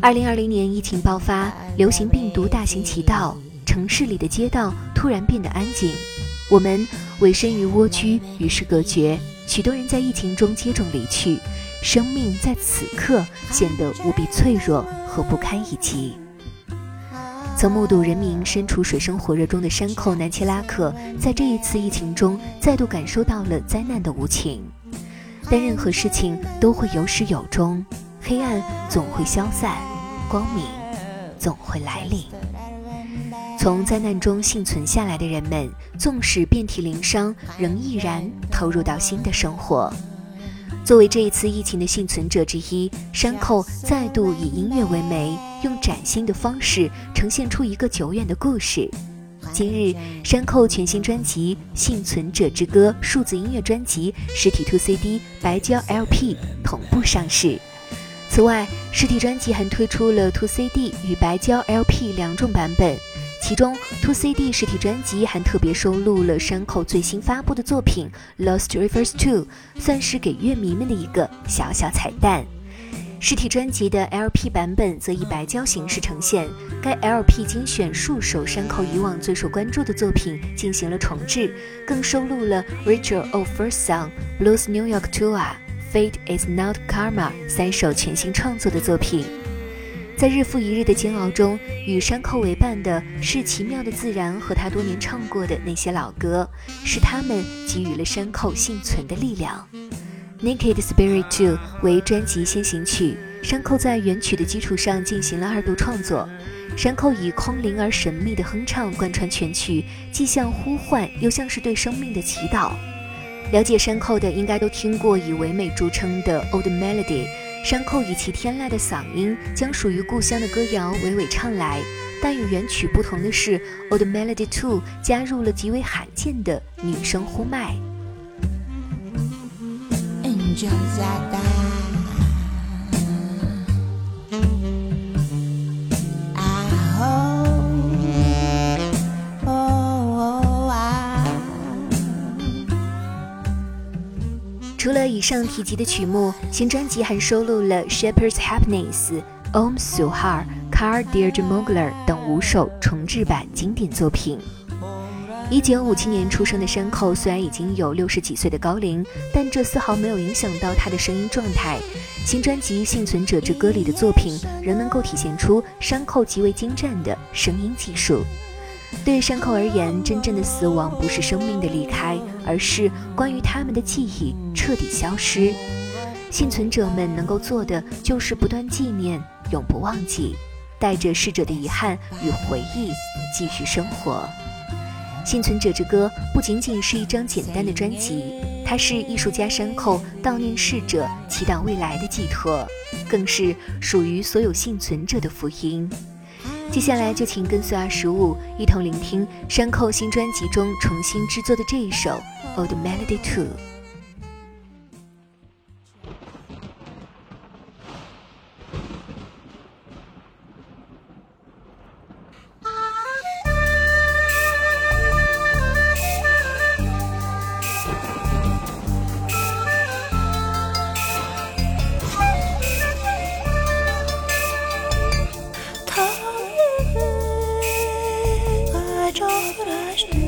二零二零年疫情爆发，流行病毒大行其道，城市里的街道突然变得安静。我们委身于蜗居，与世隔绝。许多人在疫情中接踵离去，生命在此刻显得无比脆弱和不堪一击。曾目睹人民身处水深火热中的山口南切拉克，在这一次疫情中再度感受到了灾难的无情。但任何事情都会有始有终，黑暗总会消散。光明总会来临。从灾难中幸存下来的人们，纵使遍体鳞伤，仍毅然投入到新的生活。作为这一次疫情的幸存者之一，山口再度以音乐为媒，用崭新的方式呈现出一个久远的故事。今日，山寇全新专辑《幸存者之歌》数字音乐专辑实体 Two CD、白胶 LP 同步上市。此外，实体专辑还推出了 Two CD 与白胶 LP 两种版本，其中 Two CD 实体专辑还特别收录了山口最新发布的作品《Lost Rivers Two》，算是给乐迷们的一个小小彩蛋。实体专辑的 LP 版本则以白胶形式呈现，该 LP 精选数首山口以往最受关注的作品进行了重制，更收录了《Rachel of First Song》、《Blues New York Tour》。Fate is not karma，三首全新创作的作品，在日复一日的煎熬中，与山口为伴的是奇妙的自然和他多年唱过的那些老歌，是他们给予了山口幸存的力量。Naked Spirit Two 为专辑先行曲，山口在原曲的基础上进行了二度创作。山口以空灵而神秘的哼唱贯穿全曲，既像呼唤，又像是对生命的祈祷。了解山寇的应该都听过以唯美著称的《Old Melody》，山寇以其天籁的嗓音将属于故乡的歌谣娓娓唱来。但与原曲不同的是，《Old Melody Two》加入了极为罕见的女声呼麦。除了以上提及的曲目，新专辑还收录了《Shepherd's Happiness》、《Om Suhar》、《Car Dear Jmogler》等五首重制版经典作品。一九五七年出生的山口虽然已经有六十几岁的高龄，但这丝毫没有影响到他的声音状态。新专辑《幸存者之歌》里的作品仍能够体现出山口极为精湛的声音技术。对山口而言，真正的死亡不是生命的离开，而是关于他们的记忆彻底消失。幸存者们能够做的，就是不断纪念，永不忘记，带着逝者的遗憾与回忆继续生活。《幸存者之歌》不仅仅是一张简单的专辑，它是艺术家山口悼念逝者、祈祷未来的寄托，更是属于所有幸存者的福音。接下来就请跟随二十五一同聆听山口新专辑中重新制作的这一首《Old Melody Two》。choraste.